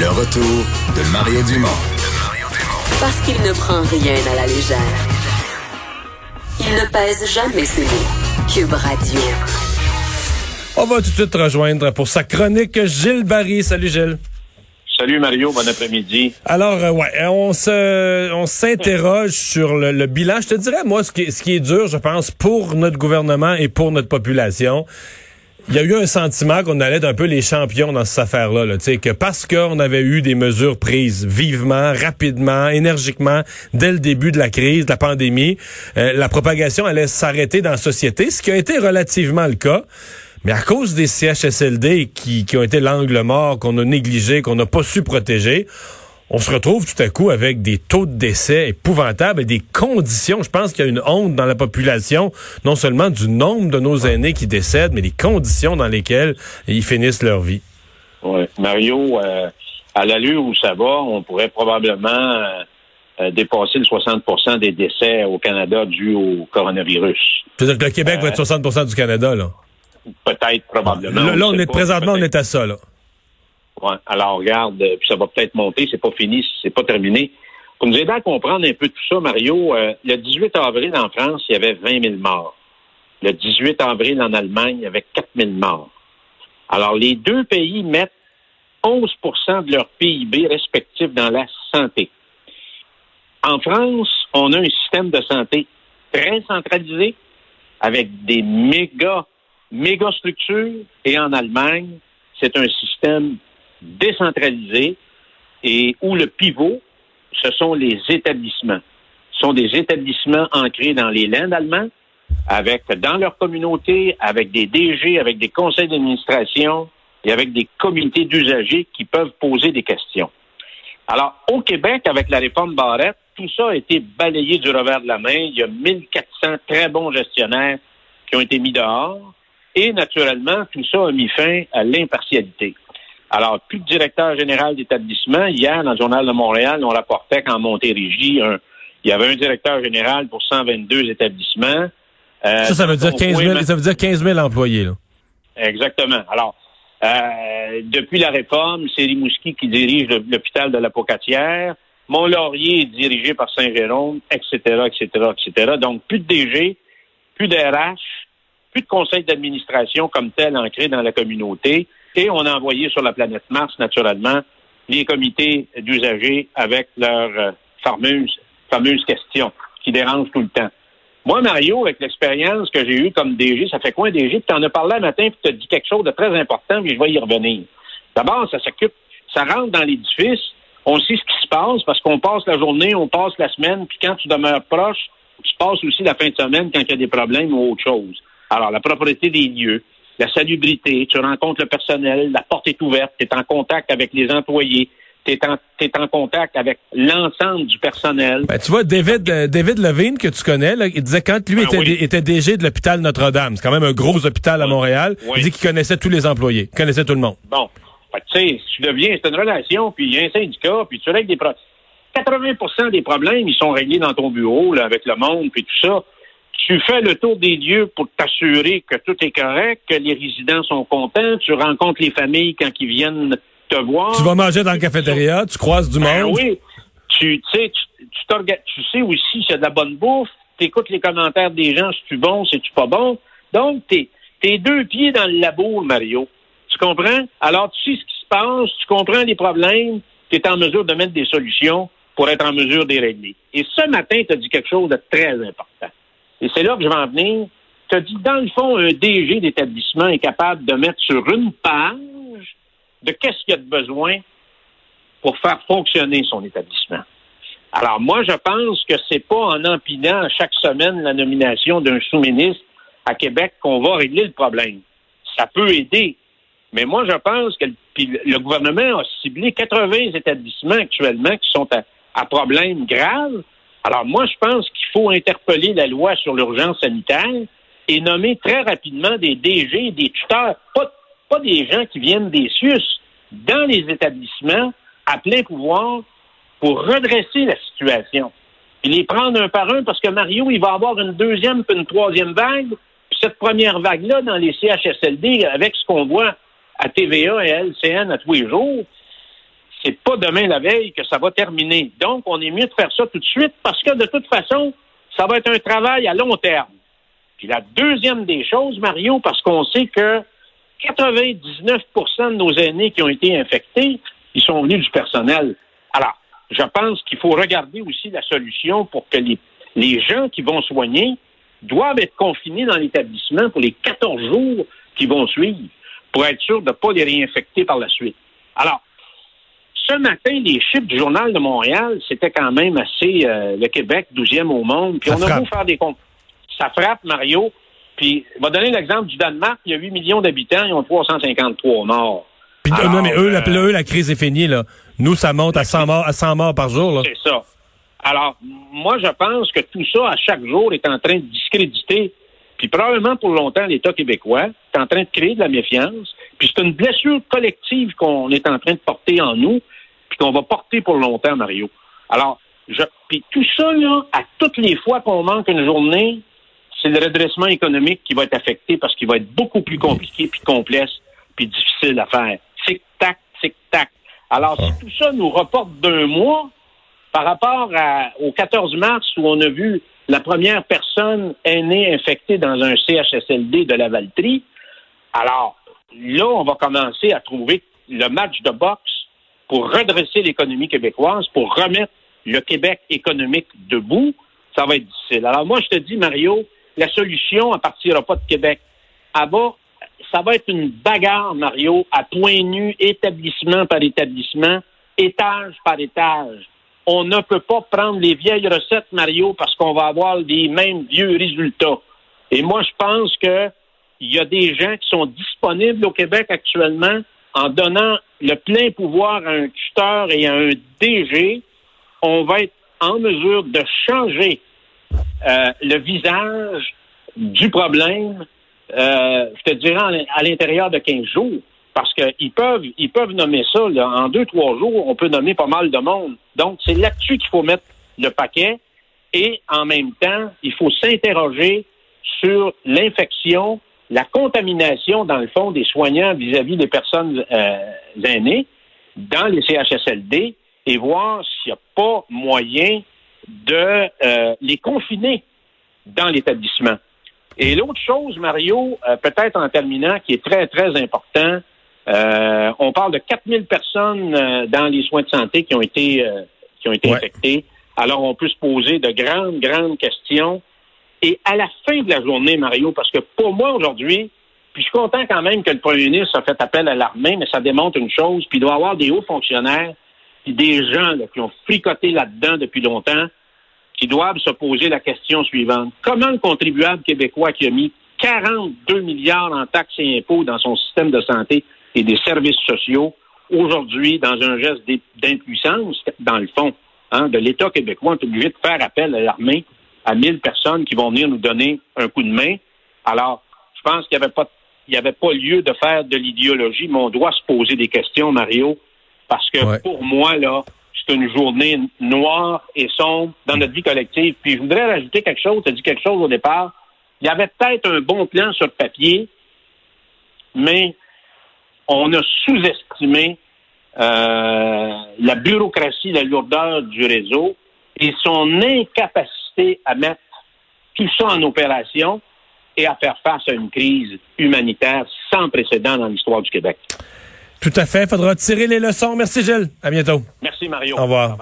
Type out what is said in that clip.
Le retour de Mario Dumont. Parce qu'il ne prend rien à la légère. Il ne pèse jamais ses mots. Cube Radio. On va tout de suite rejoindre pour sa chronique Gilles Barry. Salut Gilles. Salut Mario, bon après-midi. Alors, euh, ouais, on se, on s'interroge sur le, le, bilan. Je te dirais, moi, ce qui, ce qui est dur, je pense, pour notre gouvernement et pour notre population, il y a eu un sentiment qu'on allait d'un peu les champions dans cette affaire-là, là, que parce qu'on avait eu des mesures prises vivement, rapidement, énergiquement, dès le début de la crise, de la pandémie, euh, la propagation allait s'arrêter dans la société, ce qui a été relativement le cas. Mais à cause des CHSLD qui, qui ont été l'angle mort, qu'on a négligé, qu'on n'a pas su protéger, on se retrouve tout à coup avec des taux de décès épouvantables et des conditions. Je pense qu'il y a une honte dans la population, non seulement du nombre de nos aînés qui décèdent, mais les conditions dans lesquelles ils finissent leur vie. Oui. Mario, euh, à l'allure où ça va, on pourrait probablement euh, euh, dépasser le 60% des décès au Canada dus au coronavirus. C'est-à-dire que le Québec va être 60% du Canada, là? Peut-être, probablement. Là, on, est présentement, on est à ça, là. Ouais. Alors, regarde, puis ça va peut-être monter, c'est pas fini, c'est pas terminé. Pour nous aider à comprendre un peu tout ça, Mario, euh, le 18 avril en France, il y avait 20 000 morts. Le 18 avril en Allemagne, il y avait 4 000 morts. Alors, les deux pays mettent 11% de leur PIB respectif dans la santé. En France, on a un système de santé très centralisé avec des méga, méga structures et en Allemagne, c'est un système décentralisé et où le pivot, ce sont les établissements. Ce sont des établissements ancrés dans les landes allemands, avec dans leur communauté, avec des DG, avec des conseils d'administration et avec des comités d'usagers qui peuvent poser des questions. Alors, au Québec, avec la réforme Barrette, tout ça a été balayé du revers de la main. Il y a 1400 très bons gestionnaires qui ont été mis dehors. Et naturellement, tout ça a mis fin à l'impartialité. Alors, plus de directeur général d'établissement. Hier, dans le Journal de Montréal, on rapportait qu'en Montérégie, il y avait un directeur général pour 122 établissements. Euh, ça, ça veut, dire 15 000, ça veut dire 15 000 employés. Là. Exactement. Alors, euh, depuis la réforme, c'est Rimouski qui dirige l'hôpital de la Pocatière. Mont-Laurier est dirigé par Saint-Jérôme, etc., etc., etc. Donc, plus de DG, plus d'RH, plus de conseil d'administration comme tel ancré dans la communauté. Et on a envoyé sur la planète Mars, naturellement, les comités d'usagers avec leurs euh, fameuses, questions qui dérangent tout le temps. Moi, Mario, avec l'expérience que j'ai eue comme DG, ça fait quoi un DG? Tu en as parlé un matin, puis tu as dit quelque chose de très important, mais je vais y revenir. D'abord, ça s'occupe, ça rentre dans l'édifice, on sait ce qui se passe parce qu'on passe la journée, on passe la semaine, puis quand tu demeures proche, tu passes aussi la fin de semaine quand il y a des problèmes ou autre chose. Alors, la propriété des lieux, la salubrité, tu rencontres le personnel, la porte est ouverte, tu es en contact avec les employés, tu es, en contact avec l'ensemble du personnel. Ben, tu vois, David, euh, David Levine, que tu connais, là, il disait quand lui ben était, était DG de l'hôpital Notre-Dame, c'est quand même un gros hôpital à Montréal, il dit qu'il connaissait tous les employés, qu'il connaissait tout le monde. Bon, tu sais, tu deviens, c'est une relation, puis il y a un syndicat, puis tu règles des problèmes. 80% des problèmes, ils sont réglés dans ton bureau, là, avec le monde, puis tout ça tu fais le tour des lieux pour t'assurer que tout est correct, que les résidents sont contents, tu rencontres les familles quand ils viennent te voir. Tu vas manger dans la cafétéria, tu croises du ben monde. Oui, tu sais, tu, tu, sais aussi s'il y a de la bonne bouffe, tu écoutes les commentaires des gens, si tu bon, si tu pas bon. Donc, tu es, deux pieds dans le labo, Mario. Tu comprends? Alors, tu sais ce qui se passe, tu comprends les problèmes, tu es en mesure de mettre des solutions pour être en mesure de les régler. Et ce matin, tu as dit quelque chose de très important. Et c'est là que je vais en venir. Tu as dit, dans le fond, un DG d'établissement est capable de mettre sur une page de qu'est-ce qu'il y a de besoin pour faire fonctionner son établissement. Alors, moi, je pense que c'est pas en empinant chaque semaine la nomination d'un sous-ministre à Québec qu'on va régler le problème. Ça peut aider. Mais moi, je pense que le, gouvernement a ciblé 80 établissements actuellement qui sont à, à problème grave alors moi, je pense qu'il faut interpeller la loi sur l'urgence sanitaire et nommer très rapidement des DG, des tuteurs, pas, des gens qui viennent des SUS, dans les établissements à plein pouvoir pour redresser la situation. Et les prendre un par un parce que Mario, il va avoir une deuxième puis une troisième vague. Puis cette première vague-là, dans les CHSLD, avec ce qu'on voit à TVA et à LCN à tous les jours, c'est pas demain la veille que ça va terminer. Donc, on est mieux de faire ça tout de suite parce que de toute façon, ça va être un travail à long terme. Puis la deuxième des choses, Mario, parce qu'on sait que 99% de nos aînés qui ont été infectés, ils sont venus du personnel. Alors, je pense qu'il faut regarder aussi la solution pour que les, les gens qui vont soigner doivent être confinés dans l'établissement pour les 14 jours qui vont suivre pour être sûr de ne pas les réinfecter par la suite. Alors, ce matin, les chiffres du Journal de Montréal, c'était quand même assez euh, le Québec, 12e au monde. Puis Ça on a frappe. beau faire des comptes. Ça frappe, Mario. Puis, on va donner l'exemple du Danemark. Il y a 8 millions d'habitants, ils ont 353 morts. Puis, Alors, non, mais eux, la, euh, eux, la crise est finie, là. Nous, ça monte à 100 morts, à 100 morts par jour, là. C'est ça. Alors, moi, je pense que tout ça, à chaque jour, est en train de discréditer, puis probablement pour longtemps, l'État québécois est en train de créer de la méfiance, puis c'est une blessure collective qu'on est en train de porter en nous, puis qu'on va porter pour longtemps, Mario. Alors, je, puis tout ça, là, à toutes les fois qu'on manque une journée, c'est le redressement économique qui va être affecté parce qu'il va être beaucoup plus compliqué, puis complexe, puis difficile à faire. Tic-tac, tic-tac. Alors, si tout ça nous reporte d'un mois, par rapport à- au 14 mars où on a vu la première personne aînée infectée dans un CHSLD de la Valtrie, alors là, on va commencer à trouver le match de boxe pour redresser l'économie québécoise, pour remettre le Québec économique debout. Ça va être difficile. Alors moi, je te dis, Mario, la solution, elle partira pas de Québec. À bas, ça va être une bagarre, Mario, à point nu, établissement par établissement, étage par étage. On ne peut pas prendre les vieilles recettes, Mario, parce qu'on va avoir les mêmes vieux résultats. Et moi, je pense que il y a des gens qui sont disponibles au Québec actuellement en donnant le plein pouvoir à un tuteur et à un DG. On va être en mesure de changer euh, le visage du problème, euh, je te dirais, à l'intérieur de 15 jours. Parce qu'ils peuvent, ils peuvent nommer ça, là, en deux, trois jours, on peut nommer pas mal de monde. Donc, c'est là-dessus qu'il faut mettre le paquet. Et en même temps, il faut s'interroger sur l'infection, la contamination, dans le fond, des soignants vis-à-vis des personnes euh, aînées dans les CHSLD et voir s'il n'y a pas moyen de euh, les confiner dans l'établissement. Et l'autre chose, Mario, euh, peut-être en terminant, qui est très, très important, euh, on parle de 4000 personnes euh, dans les soins de santé qui ont été, euh, qui ont été Ouais. infectées. Alors, on peut se poser de grandes, grandes questions. Et à la fin de la journée, Mario, parce que pour moi, aujourd'hui, puis je suis content quand même que le premier ministre a fait appel à l'armée, mais ça démontre une chose, puis il doit y avoir des hauts fonctionnaires, puis des gens là, qui ont fricoté là-dedans depuis longtemps, qui doivent se poser la question suivante. Comment le contribuable québécois qui a mis 42 milliards en taxes et impôts dans son système de santé et des services sociaux, aujourd'hui, dans un geste d'impuissance, dans le fond, hein, de l'État québécois, on est obligé de faire appel à l'armée, à 1000 personnes qui vont venir nous donner un coup de main. Alors, je pense qu'il n'y avait pas il n'y avait pas lieu de faire de l'idéologie, mais on doit se poser des questions, Mario, parce que Ouais. pour moi, là, c'est une journée noire et sombre dans notre vie collective. Puis je voudrais rajouter quelque chose, tu as dit quelque chose au départ. Il y avait peut-être un bon plan sur le papier, mais on a sous-estimé euh, la bureaucratie, la lourdeur du réseau et son incapacité à mettre tout ça en opération et à faire face à une crise humanitaire sans précédent dans l'histoire du Québec. Tout à fait. Faudra tirer les leçons. Merci, Gilles. À bientôt. Merci, Mario. Au revoir.